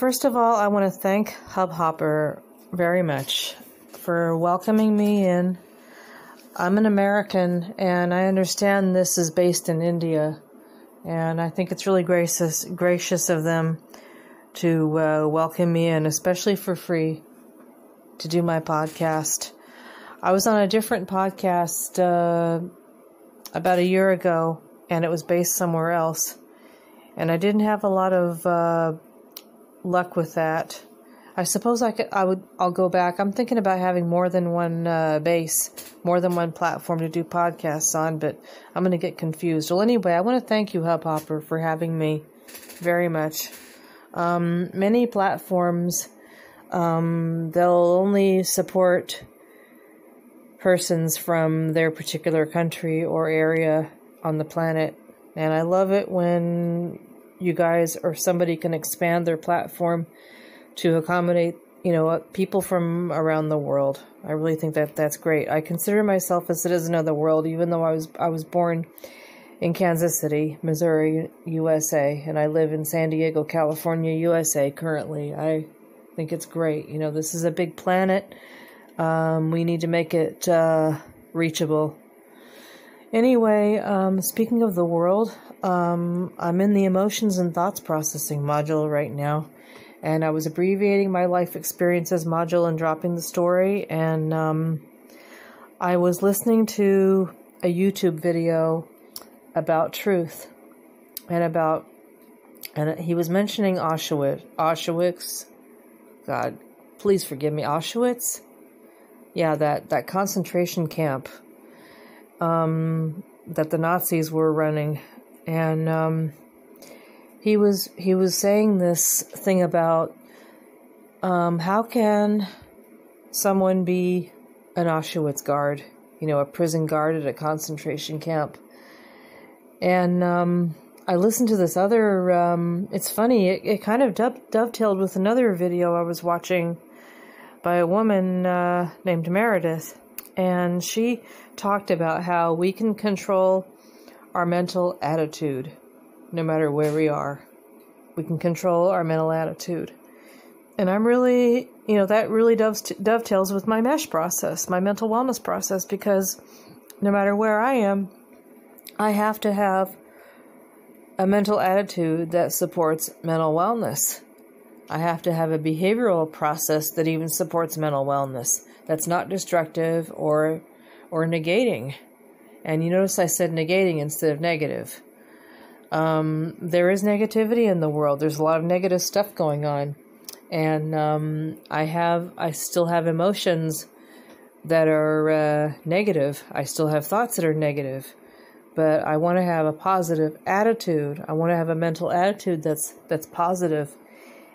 First of all, I want to thank Hubhopper very much for welcoming me in. I'm an American and I understand this is based in India, and I think it's really gracious gracious of them to uh, welcome me in, especially for free, to do my podcast. I was on a different podcast uh, about a year ago, and it was based somewhere else, and I didn't have a lot of uh, luck with that. I suppose I could. I would. I'll go back. I'm thinking about having more than one uh, base, more than one platform to do podcasts on, but I'm going to get confused. Well, anyway, I want to thank you, Hubhopper, for having me very much. Um, many platforms um, they'll only support persons from their particular country or area on the planet, and I love it when you guys or somebody can expand their platform to accommodate you know people from around the world. I really think that that's great. I consider myself a citizen of the world, even though I was I was born in Kansas City, Missouri, USA, and I live in San Diego, California, USA currently. I think it's great. You know, this is a big planet. Um, we need to make it uh, reachable. Anyway, um, speaking of the world, um, I'm in the emotions and thoughts processing module right now, and I was abbreviating my life experiences module and dropping the story, and um, I was listening to a YouTube video about truth and about and he was mentioning Auschwitz Auschwitz. God please forgive me Auschwitz? Yeah that that concentration camp um, that the Nazis were running and um, he was he was saying this thing about um, how can someone be an Auschwitz guard you know a prison guard at a concentration camp and um, I listened to this other. Um, it's funny. It, it kind of dovetailed with another video I was watching by a woman uh, named Meredith, and she talked about how we can control our mental attitude, no matter where we are. We can control our mental attitude, and I'm really, you know, that really dovetails with my mesh process, my mental wellness process, because no matter where I am I have to have a mental attitude that supports mental wellness. I have to have a behavioral process that even supports mental wellness. That's not destructive or or negating. And you notice I said negating instead of negative. Um, there is negativity in the world. There's a lot of negative stuff going on, and um, I have I still have emotions that are uh, negative. I still have thoughts that are negative but I want to have a positive attitude. I want to have a mental attitude that's that's positive.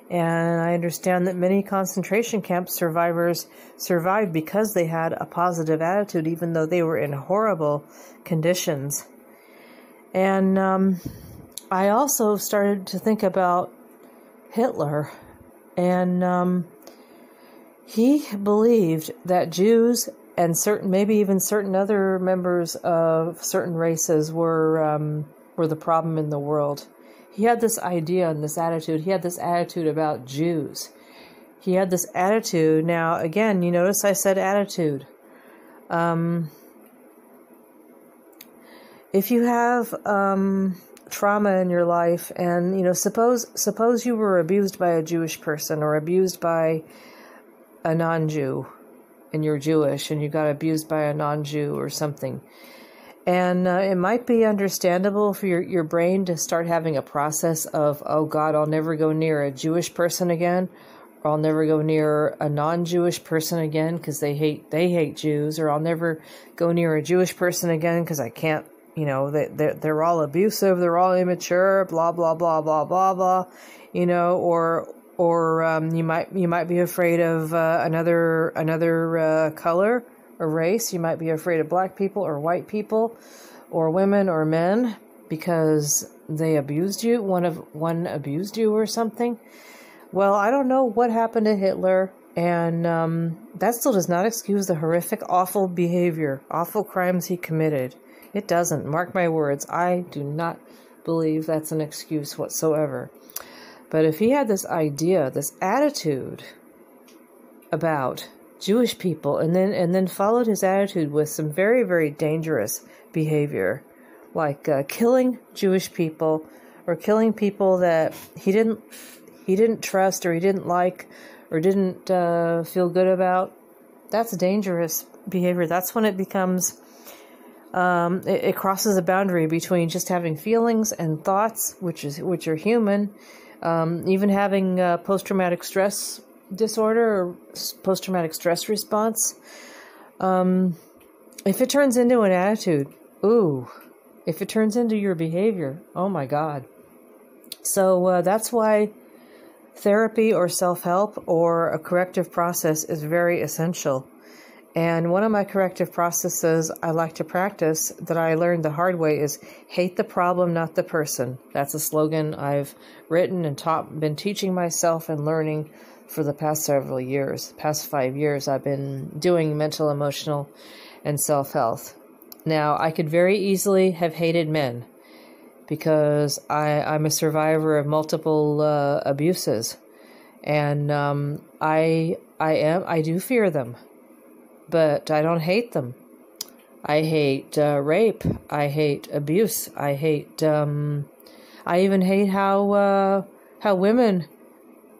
And I understand that many concentration camp survivors survived because they had a positive attitude, even though they were in horrible conditions. And um, I also started to think about Hitler, and um, he believed that Jews and certain maybe even certain other members of certain races were um, were the problem in the world. He had this idea and this attitude. He had this attitude about Jews. He had this attitude. Now, again, you notice I said attitude. Um, if you have um, trauma in your life, and you know, suppose suppose you were abused by a Jewish person or abused by a non-Jew, and you're Jewish and you got abused by a non Jew or something. And uh, it might be understandable for your, your brain to start having a process of, oh God, I'll never go near a Jewish person again, or I'll never go near a non-Jewish person again because they hate they hate Jews, or I'll never go near a Jewish person again because I can't, you know, they they're, they're all abusive, they're all immature, blah blah blah blah blah blah, you know, or or um, you might you might be afraid of uh, another another uh, color or race. You might be afraid of black people or white people, or women or men because they abused you. One of one abused you or something. Well, I don't know what happened to Hitler, and um, that still does not excuse the horrific, awful behavior, awful crimes he committed. It doesn't. Mark my words. I do not believe that's an excuse whatsoever. But if he had this idea, this attitude about Jewish people and then and then followed his attitude with some very very dangerous behavior like uh, killing Jewish people or killing people that he didn't he didn't trust or he didn't like or didn't uh, feel good about. That's dangerous behavior. That's when it becomes um, it, it, crosses a boundary between just having feelings and thoughts which is which are human um, even having uh, post-traumatic stress disorder or post traumatic stress response, um, if it turns into an attitude, ooh, if it turns into your behavior, oh my God. So uh, that's why therapy or self help or a corrective process is very essential. And one of my corrective processes I like to practice that I learned the hard way is hate the problem, not the person. That's a slogan I've written and taught, been teaching myself and learning for the past several years. Past five years, I've been doing mental, emotional, and self health. Now, I could very easily have hated men because I, I'm a survivor of multiple uh, abuses, and um, I I am I do fear them, but I don't hate them. I hate uh, rape. I hate abuse. I hate. Um, I even hate how uh, how women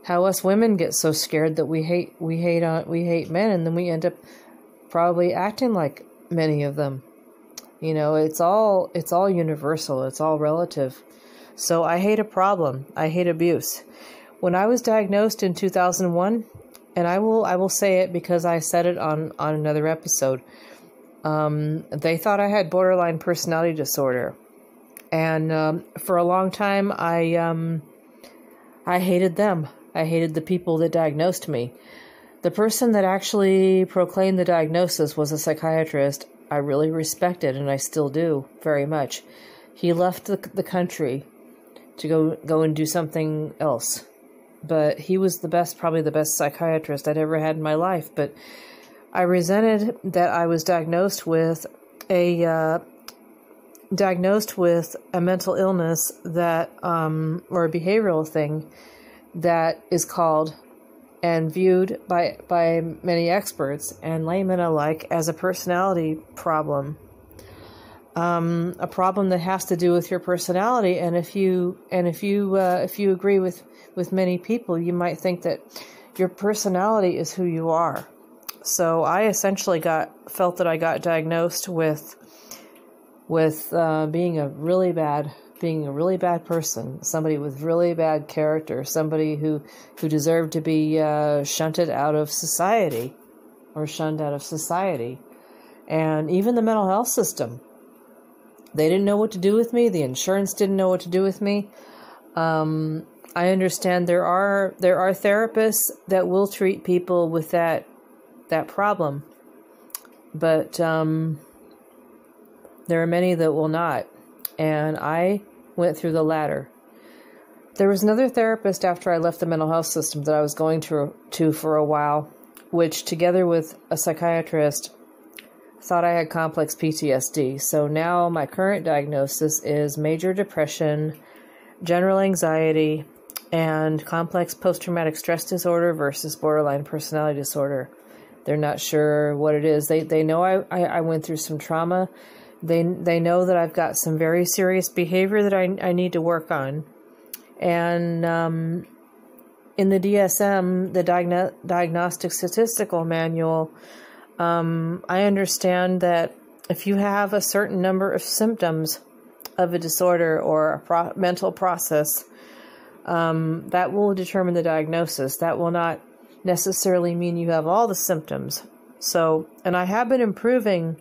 how us women get so scared that we hate we hate on uh, we hate men and then we end up probably acting like many of them. You know it's all it's all universal. It's all relative. So i hate a problem. I hate abuse. When i was diagnosed in 2001 and i will i will say it because i said it on on another episode um, they thought i had borderline personality disorder. And um, for a long time i um, i hated them I hated the people that diagnosed me. The person that actually proclaimed the diagnosis was a psychiatrist I really respected, and I still do very much. He left the, the country to go go and do something else, but he was the best, probably the best psychiatrist I'd ever had in my life. But I resented that I was diagnosed with a uh, diagnosed with a mental illness that um, or a behavioral thing that is called and viewed by by many experts and laymen alike as a personality problem. Um, a problem that has to do with your personality, and if you and if you uh, if you agree with with many people, you might think that your personality is who you are. So I essentially got felt that I got diagnosed with with uh, being a really bad being a really bad person, somebody with really bad character, somebody who who deserved to be uh, shunted out of society or shunned out of society, and even the mental health system. They didn't know what to do with me. The insurance didn't know what to do with me. Um, I understand there are there are therapists that will treat people with that that problem, but um, there are many that will not and I went through the latter. There was another therapist after I left the mental health system that I was going to, to for a while, which, together with a psychiatrist, thought I had complex PTSD. So now my current diagnosis is major depression, general anxiety, and complex post traumatic stress disorder versus borderline personality disorder. They're not sure what it is. They, they know I, I, I went through some trauma they they know that I've got some very serious behavior that I I need to work on, and um, in the DSM, the Diagno- Diagnostic Statistical Manual, um, I understand that if you have a certain number of symptoms of a disorder or a pro- mental process, um, that will determine the diagnosis. That will not necessarily mean you have all the symptoms. So, and I have been improving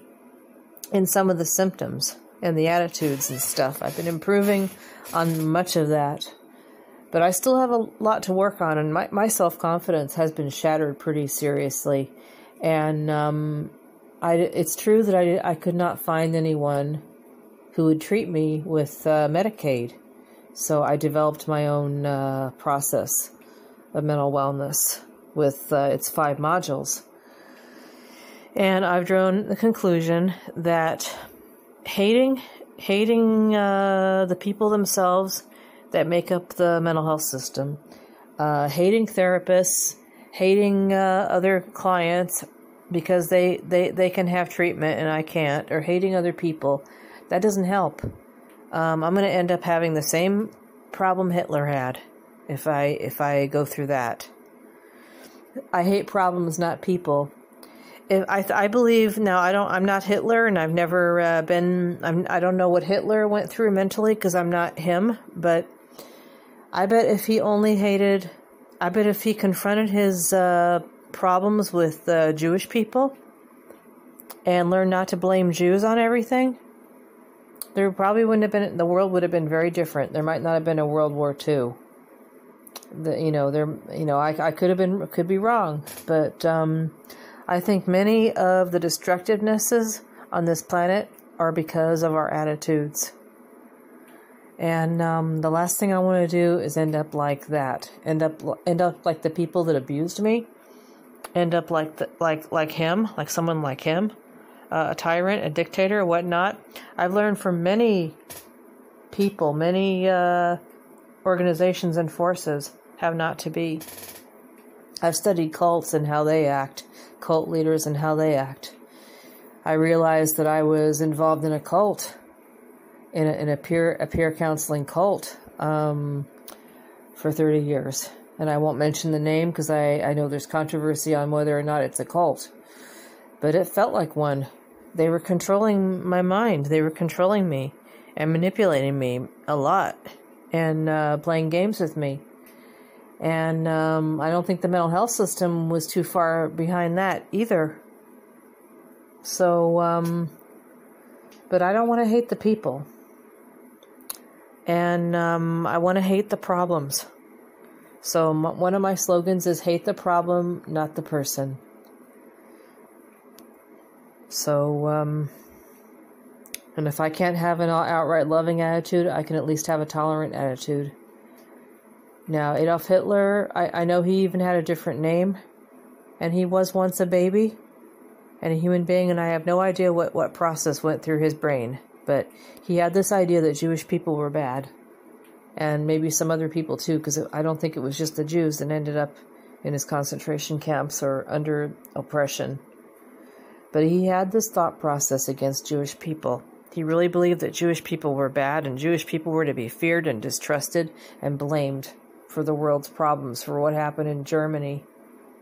in some of the symptoms and the attitudes and stuff. I've been improving on much of that. But I still have a lot to work on, and my, my self confidence has been shattered pretty seriously. And um, I, it's true that I, I could not find anyone who would treat me with uh, Medicaid. So I developed my own uh, process of mental wellness with uh, its five modules. And I've drawn the conclusion that hating hating uh, the people themselves, that make up the mental health system. Uh, hating therapists, hating uh, other clients because they, they, they can have treatment and I can't, or hating other people, that doesn't help. Um, I'm going to end up having the same problem Hitler had if I if I go through that. I hate problems, not people. If I I believe now I don't I'm not Hitler and I've never uh, been I'm I don't know what Hitler went through mentally because I'm not him, but I bet if he only hated, I bet if he confronted his uh, problems with uh, Jewish people and learned not to blame Jews on everything, there probably wouldn't have been the world would have been very different. There might not have been a World War II. The, you know, there you know, I I could have been could be wrong, but um, I think many of the destructivenesses on this planet are because of our attitudes. And um, the last thing I want to do is end up like that. End up end up like the people that abused me. End up like the, like like him, like someone like him, uh, a tyrant, a dictator, whatnot. I've learned from many people, many uh, organizations and forces have not to be. I've studied cults and how they act, cult leaders and how they act. I realized that I was involved in a cult in a, in a peer a peer counseling cult um, for 30 years. And I won't mention the name because I, I know there's controversy on whether or not it's a cult. But it felt like one. They were controlling my mind. They were controlling me and manipulating me a lot and uh, playing games with me. And um, I don't think the mental health system was too far behind that either. So, um, but I don't want to hate the people and um, I want to hate the problems. So m- one of my slogans is hate the problem, not the person. So, um, and if I can't have an outright loving attitude, I can at least have a tolerant attitude. Now, Adolf Hitler, I, I know he even had a different name, and he was once a baby and a human being, and I have no idea what, what process went through his brain. But he had this idea that Jewish people were bad, and maybe some other people too, because I don't think it was just the Jews that ended up in his concentration camps or under oppression. But he had this thought process against Jewish people. He really believed that Jewish people were bad and Jewish people were to be feared and distrusted and blamed for the world's problems, for what happened in Germany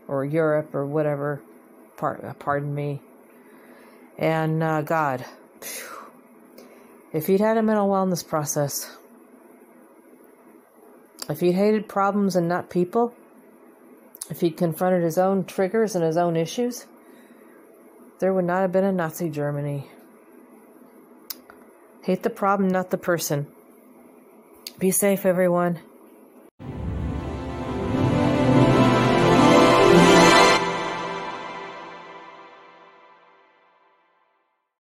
or Europe or whatever. Pardon me. And uh, God. If he'd had a mental wellness process, if he'd hated problems and not people, if he'd confronted his own triggers and his own issues, there would not have been a Nazi Germany. Hate the problem, not the person. Be safe, everyone.